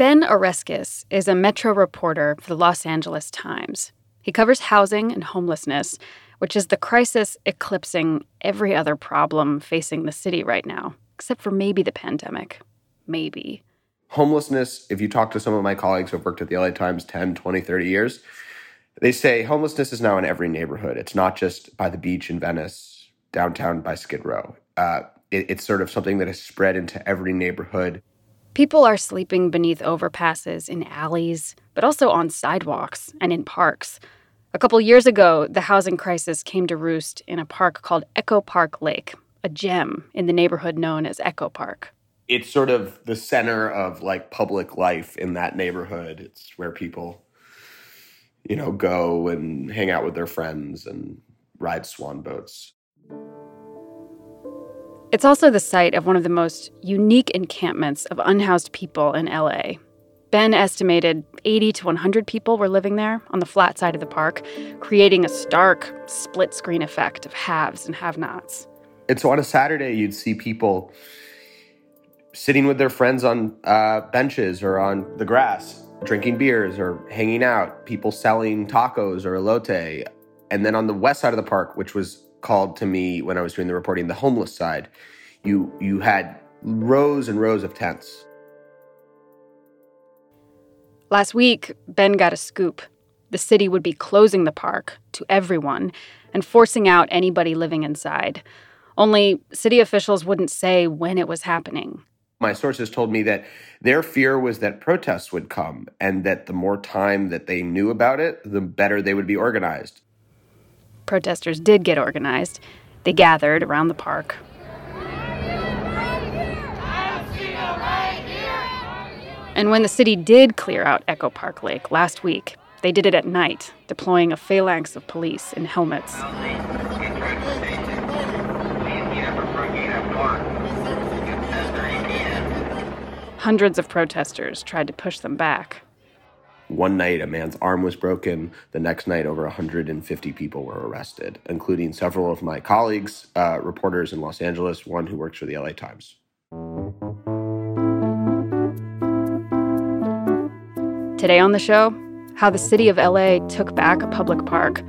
Ben Oreskes is a Metro reporter for the Los Angeles Times. He covers housing and homelessness, which is the crisis eclipsing every other problem facing the city right now, except for maybe the pandemic. Maybe. Homelessness, if you talk to some of my colleagues who have worked at the LA Times 10, 20, 30 years, they say homelessness is now in every neighborhood. It's not just by the beach in Venice, downtown by Skid Row. Uh, it, it's sort of something that has spread into every neighborhood. People are sleeping beneath overpasses in alleys, but also on sidewalks and in parks. A couple years ago, the housing crisis came to roost in a park called Echo Park Lake, a gem in the neighborhood known as Echo Park. It's sort of the center of like public life in that neighborhood. It's where people, you know, go and hang out with their friends and ride swan boats. It's also the site of one of the most unique encampments of unhoused people in LA. Ben estimated 80 to 100 people were living there on the flat side of the park, creating a stark split screen effect of haves and have nots. And so on a Saturday, you'd see people sitting with their friends on uh, benches or on the grass, drinking beers or hanging out, people selling tacos or elote. And then on the west side of the park, which was called to me when I was doing the reporting, the homeless side, you you had rows and rows of tents. Last week, Ben got a scoop. The city would be closing the park to everyone and forcing out anybody living inside. Only city officials wouldn't say when it was happening. My sources told me that their fear was that protests would come and that the more time that they knew about it, the better they would be organized. Protesters did get organized. They gathered around the park. And when the city did clear out Echo Park Lake last week, they did it at night, deploying a phalanx of police in helmets. Hundreds of protesters tried to push them back. One night, a man's arm was broken. The next night, over 150 people were arrested, including several of my colleagues, uh, reporters in Los Angeles, one who works for the LA Times. Today on the show, how the city of LA took back a public park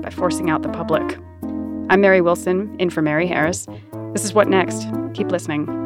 by forcing out the public. I'm Mary Wilson, in for Mary Harris. This is What Next. Keep listening.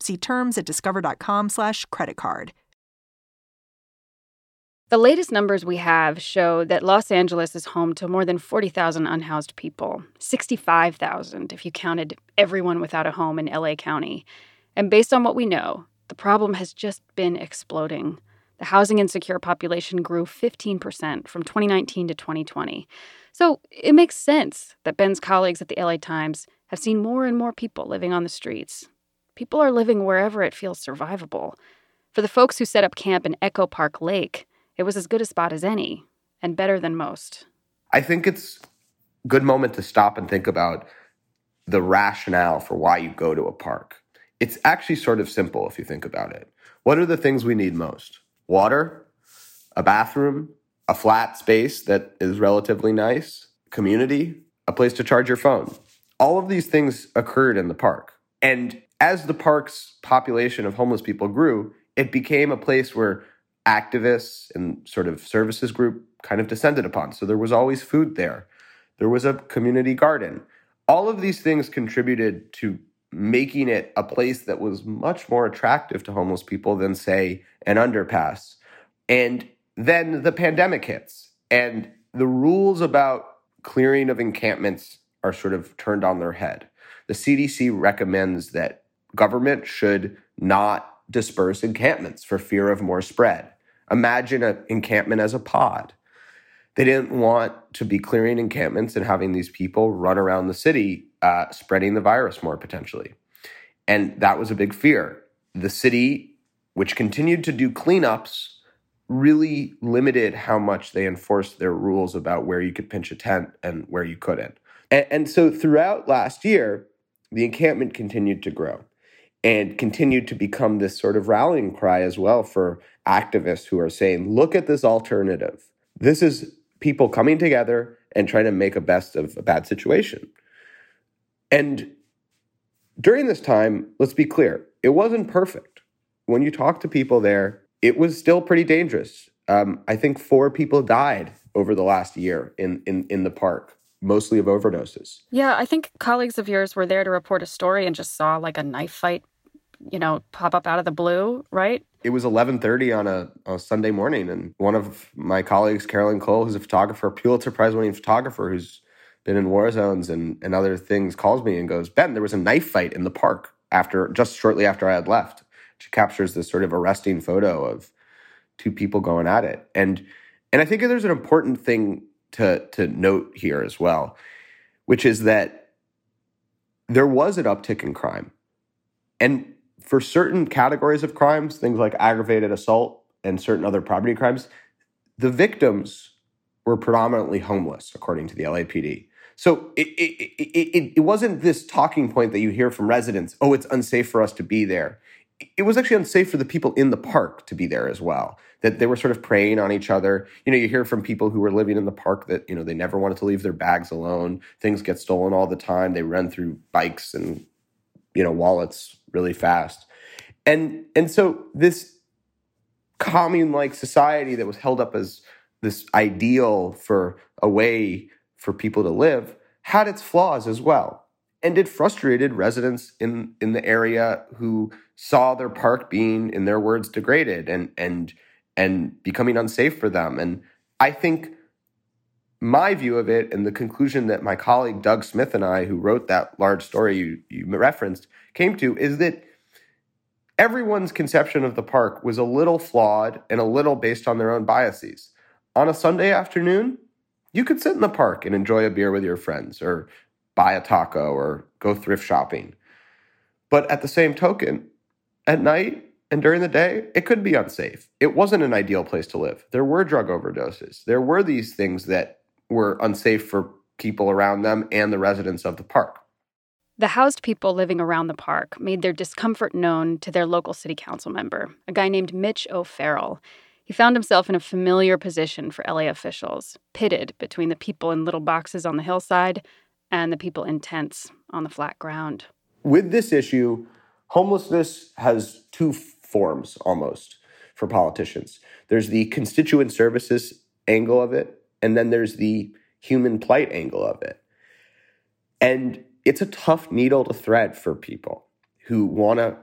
See terms at discover.com slash credit card. The latest numbers we have show that Los Angeles is home to more than 40,000 unhoused people, 65,000 if you counted everyone without a home in LA County. And based on what we know, the problem has just been exploding. The housing insecure population grew 15% from 2019 to 2020. So it makes sense that Ben's colleagues at the LA Times have seen more and more people living on the streets, People are living wherever it feels survivable. For the folks who set up camp in Echo Park Lake, it was as good a spot as any, and better than most. I think it's a good moment to stop and think about the rationale for why you go to a park. It's actually sort of simple if you think about it. What are the things we need most? Water, a bathroom, a flat space that is relatively nice, community, a place to charge your phone. All of these things occurred in the park. And as the park's population of homeless people grew, it became a place where activists and sort of services group kind of descended upon. So there was always food there. There was a community garden. All of these things contributed to making it a place that was much more attractive to homeless people than, say, an underpass. And then the pandemic hits, and the rules about clearing of encampments are sort of turned on their head. The CDC recommends that government should not disperse encampments for fear of more spread. Imagine an encampment as a pod. They didn't want to be clearing encampments and having these people run around the city, uh, spreading the virus more potentially. And that was a big fear. The city, which continued to do cleanups, really limited how much they enforced their rules about where you could pinch a tent and where you couldn't. And, and so throughout last year, the encampment continued to grow and continued to become this sort of rallying cry as well for activists who are saying, look at this alternative. This is people coming together and trying to make a best of a bad situation. And during this time, let's be clear, it wasn't perfect. When you talk to people there, it was still pretty dangerous. Um, I think four people died over the last year in, in, in the park, mostly of overdoses. Yeah, I think colleagues of yours were there to report a story and just saw like a knife fight, you know, pop up out of the blue, right? It was 11:30 on a, a Sunday morning, and one of my colleagues, Carolyn Cole, who's a photographer, Pulitzer Prize-winning photographer, who's been in war zones and, and other things, calls me and goes, Ben, there was a knife fight in the park after just shortly after I had left. She captures this sort of arresting photo of two people going at it. And and I think there's an important thing to to note here as well, which is that there was an uptick in crime. And for certain categories of crimes, things like aggravated assault and certain other property crimes, the victims were predominantly homeless, according to the LAPD. So it, it, it, it, wasn't this talking point that you hear from residents, oh, it's unsafe for us to be there it was actually unsafe for the people in the park to be there as well. That they were sort of preying on each other. You know, you hear from people who were living in the park that, you know, they never wanted to leave their bags alone. Things get stolen all the time. They run through bikes and, you know, wallets really fast. And and so this commune like society that was held up as this ideal for a way for people to live had its flaws as well and it frustrated residents in in the area who saw their park being in their words degraded and and and becoming unsafe for them and i think my view of it and the conclusion that my colleague Doug Smith and I, who wrote that large story you, you referenced, came to is that everyone's conception of the park was a little flawed and a little based on their own biases. On a Sunday afternoon, you could sit in the park and enjoy a beer with your friends or buy a taco or go thrift shopping. But at the same token, at night and during the day, it could be unsafe. It wasn't an ideal place to live. There were drug overdoses. There were these things that were unsafe for people around them and the residents of the park. The housed people living around the park made their discomfort known to their local city council member, a guy named Mitch O'Farrell. He found himself in a familiar position for LA officials, pitted between the people in little boxes on the hillside and the people in tents on the flat ground. With this issue, homelessness has two forms almost for politicians there's the constituent services angle of it, and then there's the human plight angle of it. And it's a tough needle to thread for people who want to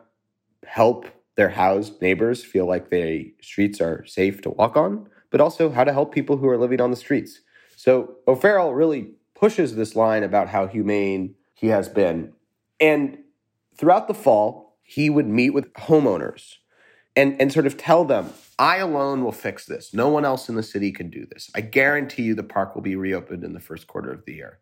help their housed neighbors feel like the streets are safe to walk on, but also how to help people who are living on the streets. So O'Farrell really pushes this line about how humane he has been. And throughout the fall, he would meet with homeowners and, and sort of tell them, I alone will fix this. No one else in the city can do this. I guarantee you the park will be reopened in the first quarter of the year.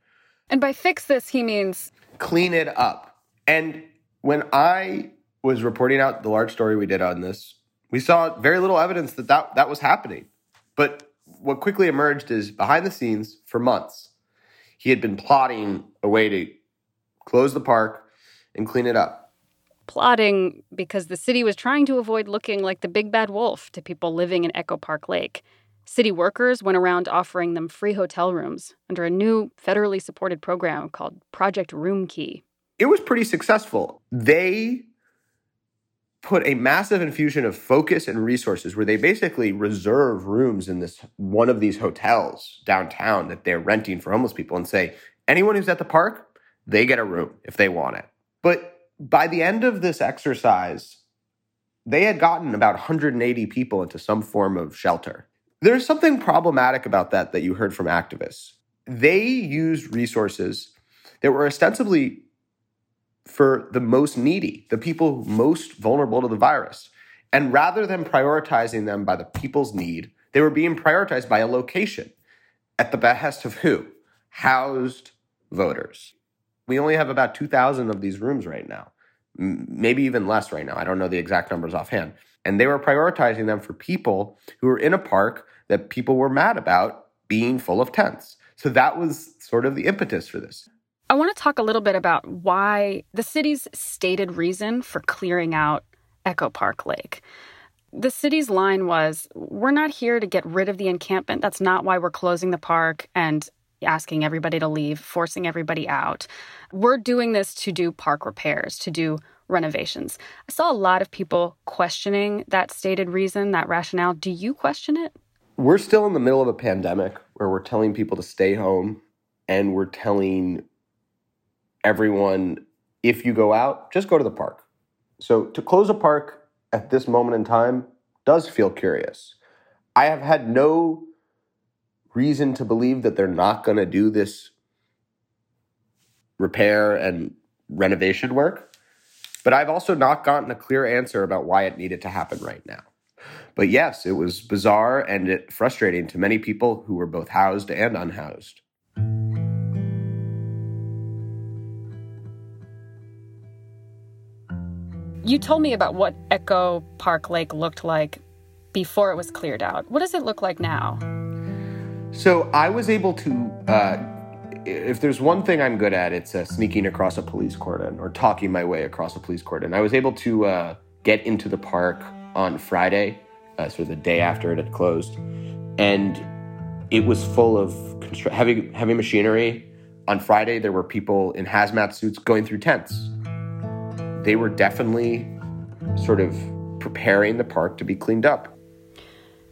And by fix this, he means clean it up. And when I was reporting out the large story we did on this, we saw very little evidence that that, that was happening. But what quickly emerged is behind the scenes for months, he had been plotting a way to close the park and clean it up. Plotting because the city was trying to avoid looking like the big bad wolf to people living in Echo Park Lake. City workers went around offering them free hotel rooms under a new federally supported program called Project Roomkey. It was pretty successful. They put a massive infusion of focus and resources where they basically reserve rooms in this one of these hotels downtown that they're renting for homeless people and say anyone who's at the park they get a room if they want it but by the end of this exercise they had gotten about 180 people into some form of shelter there's something problematic about that that you heard from activists they used resources that were ostensibly for the most needy, the people most vulnerable to the virus. And rather than prioritizing them by the people's need, they were being prioritized by a location at the behest of who? Housed voters. We only have about 2,000 of these rooms right now, maybe even less right now. I don't know the exact numbers offhand. And they were prioritizing them for people who were in a park that people were mad about being full of tents. So that was sort of the impetus for this. I want to talk a little bit about why the city's stated reason for clearing out Echo Park Lake. The city's line was We're not here to get rid of the encampment. That's not why we're closing the park and asking everybody to leave, forcing everybody out. We're doing this to do park repairs, to do renovations. I saw a lot of people questioning that stated reason, that rationale. Do you question it? We're still in the middle of a pandemic where we're telling people to stay home and we're telling everyone if you go out, just go to the park. So to close a park at this moment in time does feel curious. I have had no reason to believe that they're not going to do this repair and renovation work. But I've also not gotten a clear answer about why it needed to happen right now. But yes, it was bizarre and frustrating to many people who were both housed and unhoused. You told me about what Echo Park Lake looked like before it was cleared out. What does it look like now? So I was able to, uh, if there's one thing I'm good at, it's uh, sneaking across a police cordon or talking my way across a police cordon. I was able to uh, get into the park on Friday, uh, of the day after it had closed, and it was full of heavy heavy machinery. On Friday, there were people in hazmat suits going through tents they were definitely sort of preparing the park to be cleaned up.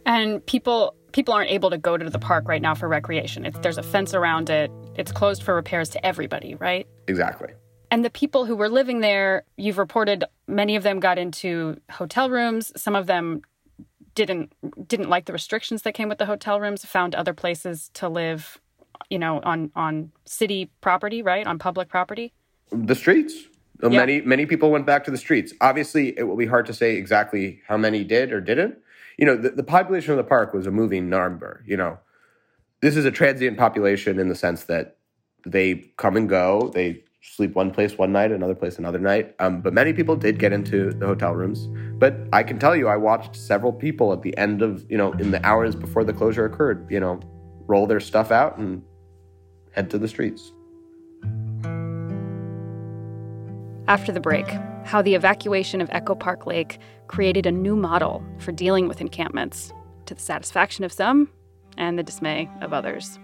And people people aren't able to go to the park right now for recreation. It's, there's a fence around it. It's closed for repairs to everybody, right? Exactly. And the people who were living there, you've reported many of them got into hotel rooms. Some of them didn't didn't like the restrictions that came with the hotel rooms, found other places to live, you know, on on city property, right? On public property. The streets. Many many people went back to the streets. Obviously, it will be hard to say exactly how many did or didn't. You know, the, the population of the park was a moving number. You know, this is a transient population in the sense that they come and go. They sleep one place one night, another place another night. Um, but many people did get into the hotel rooms. But I can tell you, I watched several people at the end of you know in the hours before the closure occurred. You know, roll their stuff out and head to the streets. After the break, how the evacuation of Echo Park Lake created a new model for dealing with encampments, to the satisfaction of some and the dismay of others.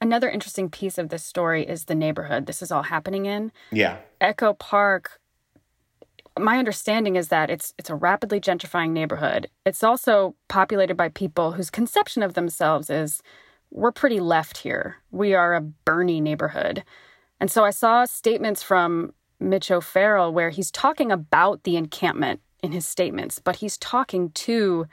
Another interesting piece of this story is the neighborhood this is all happening in. Yeah. Echo Park my understanding is that it's it's a rapidly gentrifying neighborhood. It's also populated by people whose conception of themselves is we're pretty left here. We are a Bernie neighborhood. And so I saw statements from Mitch O'Farrell where he's talking about the encampment in his statements, but he's talking to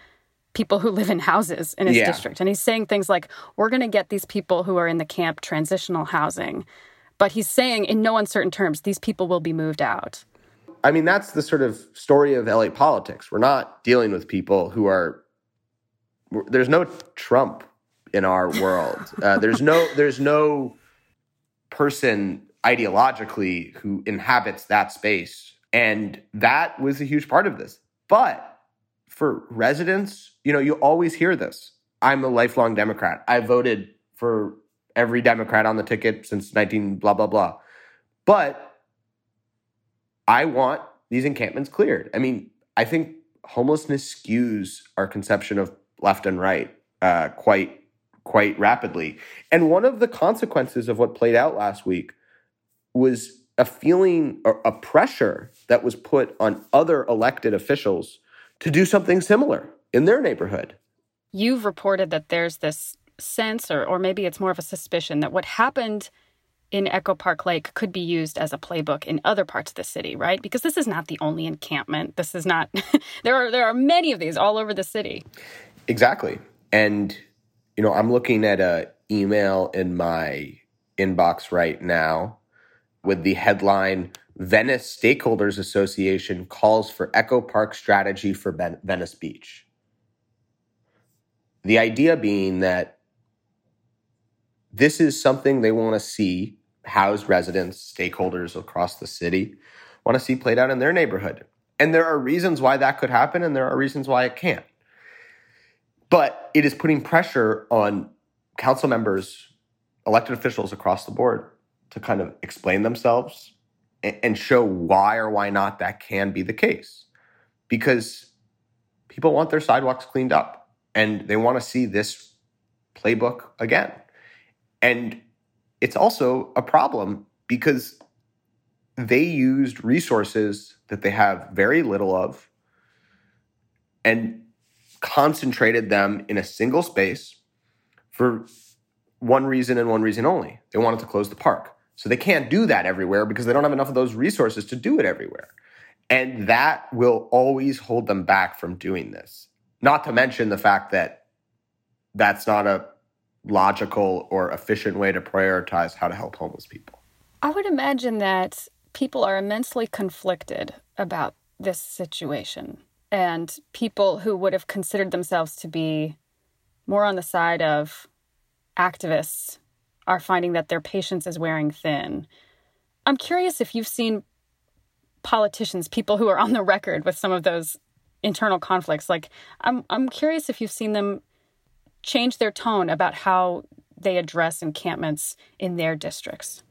people who live in houses in his yeah. district. And he's saying things like, we're going to get these people who are in the camp transitional housing. But he's saying, in no uncertain terms, these people will be moved out. I mean, that's the sort of story of LA politics. We're not dealing with people who are. There's no Trump in our world. Uh, there's no. There's no person ideologically who inhabits that space, and that was a huge part of this. But for residents, you know, you always hear this. I'm a lifelong Democrat. I voted for every Democrat on the ticket since 19 blah blah blah. But I want these encampments cleared. I mean, I think homelessness skews our conception of left and right uh, quite quite rapidly. And one of the consequences of what played out last week was a feeling or a pressure that was put on other elected officials to do something similar in their neighborhood. You've reported that there's this sense, or, or maybe it's more of a suspicion, that what happened in Echo Park Lake could be used as a playbook in other parts of the city, right? Because this is not the only encampment. This is not there are there are many of these all over the city. Exactly. And You know, I'm looking at a email in my inbox right now with the headline Venice Stakeholders Association calls for Echo Park strategy for ben- Venice Beach. The idea being that this is something they want to see housed residents, stakeholders across the city want to see played out in their neighborhood. And there are reasons why that could happen, and there are reasons why it can't. But it is putting pressure on council members, elected officials across the board to kind of explain themselves and show why or why not that can be the case. Because people want their sidewalks cleaned up and they want to see this playbook again. And it's also a problem because they used resources that they have very little of and concentrated them in a single space for one reason and one reason only. They wanted to close the park. So they can't do that everywhere because they don't have enough of those resources to do it everywhere. And that will always hold them back from doing this. Not to mention the fact that that's not a logical or efficient way to prioritize how to help homeless people. I would imagine that people are immensely conflicted about this situation. And people who would have considered themselves to be more on the side of activists are finding that their patience is wearing thin. I'm curious if you've seen politicians, people who are on the record with some of those internal conflicts. Like, I'm I'm curious if you've seen them change their tone about how they address encampments in their districts?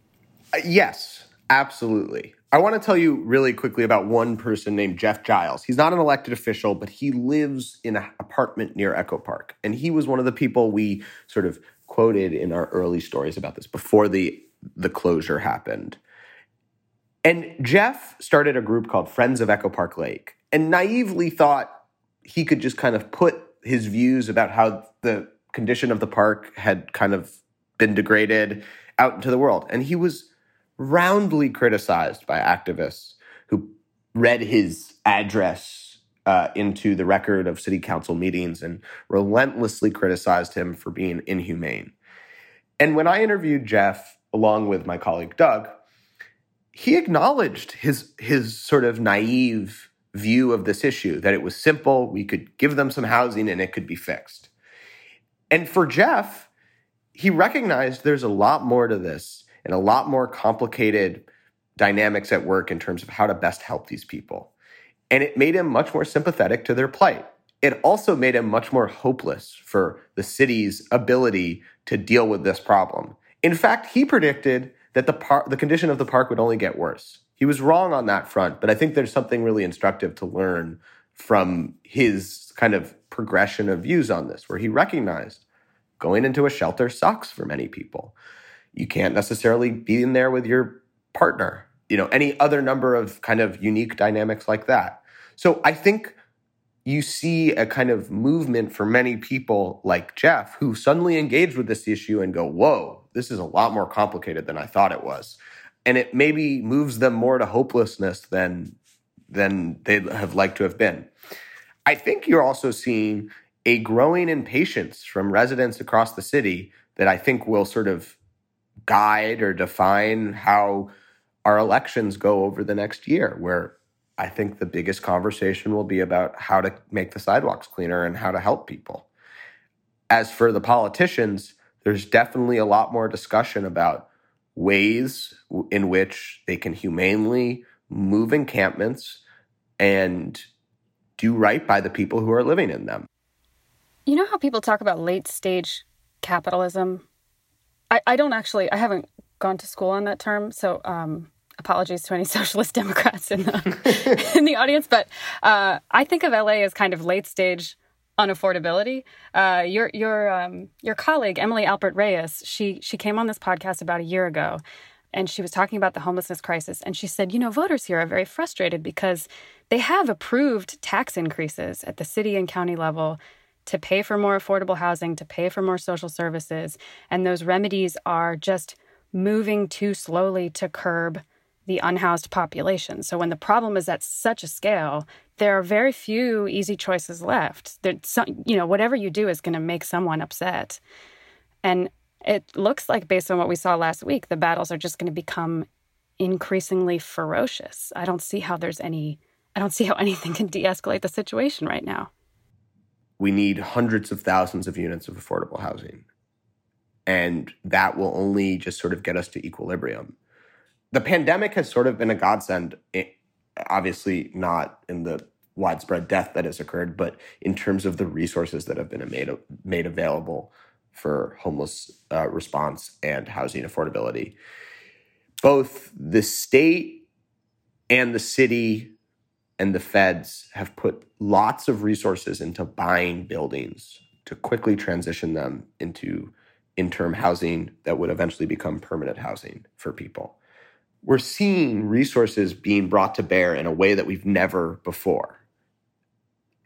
Uh, yes, absolutely. I want to tell you really quickly about one person named Jeff Giles. He's not an elected official, but he lives in an apartment near Echo Park. And he was one of the people we sort of quoted in our early stories about this before the, the closure happened. And Jeff started a group called Friends of Echo Park Lake and naively thought he could just kind of put his views about how the condition of the park had kind of been degraded out into the world. And he was roundly criticized by activists who read his address uh, into the record of city council meetings and relentlessly criticized him for being inhumane. And when I interviewed Jeff, along with my colleague Doug, he acknowledged his his sort of naive view of this issue that it was simple, we could give them some housing and it could be fixed. And for Jeff, he recognized there's a lot more to this and a lot more complicated dynamics at work in terms of how to best help these people. And it made him much more sympathetic to their plight. It also made him much more hopeless for the city's ability to deal with this problem. In fact, he predicted that the par- the condition of the park would only get worse he was wrong on that front, but I think there's something really instructive to learn from his kind of progression of views on this, where he recognized going into a shelter sucks for many people. You can't necessarily be in there with your partner, you know, any other number of kind of unique dynamics like that. So I think you see a kind of movement for many people like Jeff who suddenly engage with this issue and go, whoa, this is a lot more complicated than I thought it was and it maybe moves them more to hopelessness than than they have liked to have been. I think you're also seeing a growing impatience from residents across the city that I think will sort of guide or define how our elections go over the next year, where I think the biggest conversation will be about how to make the sidewalks cleaner and how to help people. As for the politicians, there's definitely a lot more discussion about ways in which they can humanely move encampments and do right by the people who are living in them. You know how people talk about late stage capitalism? I, I don't actually, I haven't gone to school on that term, so um, apologies to any socialist Democrats in the, in the audience, but uh, I think of LA as kind of late stage unaffordability. Uh, your your um, your colleague Emily Alpert Reyes, she she came on this podcast about a year ago, and she was talking about the homelessness crisis. And she said, you know, voters here are very frustrated because they have approved tax increases at the city and county level to pay for more affordable housing, to pay for more social services, and those remedies are just moving too slowly to curb the unhoused population. So when the problem is at such a scale, there are very few easy choices left. There's some, you know, whatever you do is going to make someone upset. And it looks like based on what we saw last week, the battles are just going to become increasingly ferocious. I don't see how there's any I don't see how anything can de-escalate the situation right now. We need hundreds of thousands of units of affordable housing. And that will only just sort of get us to equilibrium the pandemic has sort of been a godsend, eh, obviously not in the widespread death that has occurred, but in terms of the resources that have been made made available for homeless uh, response and housing affordability. Both the state and the city and the feds have put lots of resources into buying buildings to quickly transition them into interim housing that would eventually become permanent housing for people we're seeing resources being brought to bear in a way that we've never before.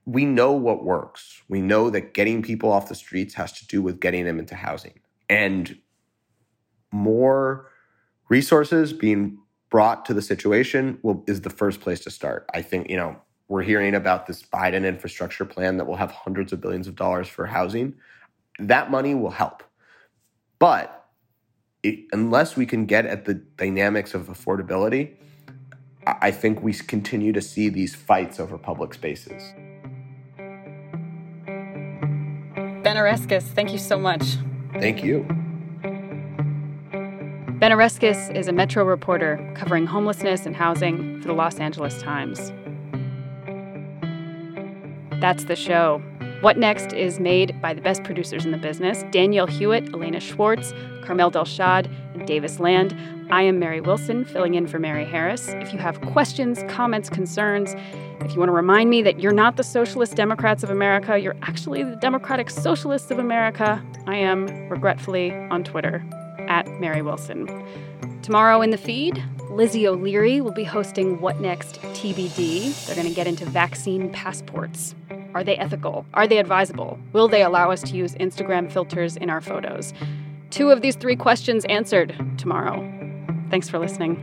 We know what works. We know that getting people off the streets has to do with getting them into housing. And more resources being brought to the situation will, is the first place to start. I think, you know, we're hearing about this Biden infrastructure plan that will have hundreds of billions of dollars for housing. That money will help. But it, unless we can get at the dynamics of affordability, I think we continue to see these fights over public spaces. Ben Oreskes, thank you so much. Thank you. Ben Oreskes is a Metro reporter covering homelessness and housing for the Los Angeles Times. That's the show. What Next is made by the best producers in the business Danielle Hewitt, Elena Schwartz, Carmel Delshad, and Davis Land. I am Mary Wilson, filling in for Mary Harris. If you have questions, comments, concerns, if you want to remind me that you're not the Socialist Democrats of America, you're actually the Democratic Socialists of America, I am regretfully on Twitter at Mary Wilson. Tomorrow in the feed, Lizzie O'Leary will be hosting What Next TBD. They're going to get into vaccine passports. Are they ethical? Are they advisable? Will they allow us to use Instagram filters in our photos? Two of these three questions answered tomorrow. Thanks for listening.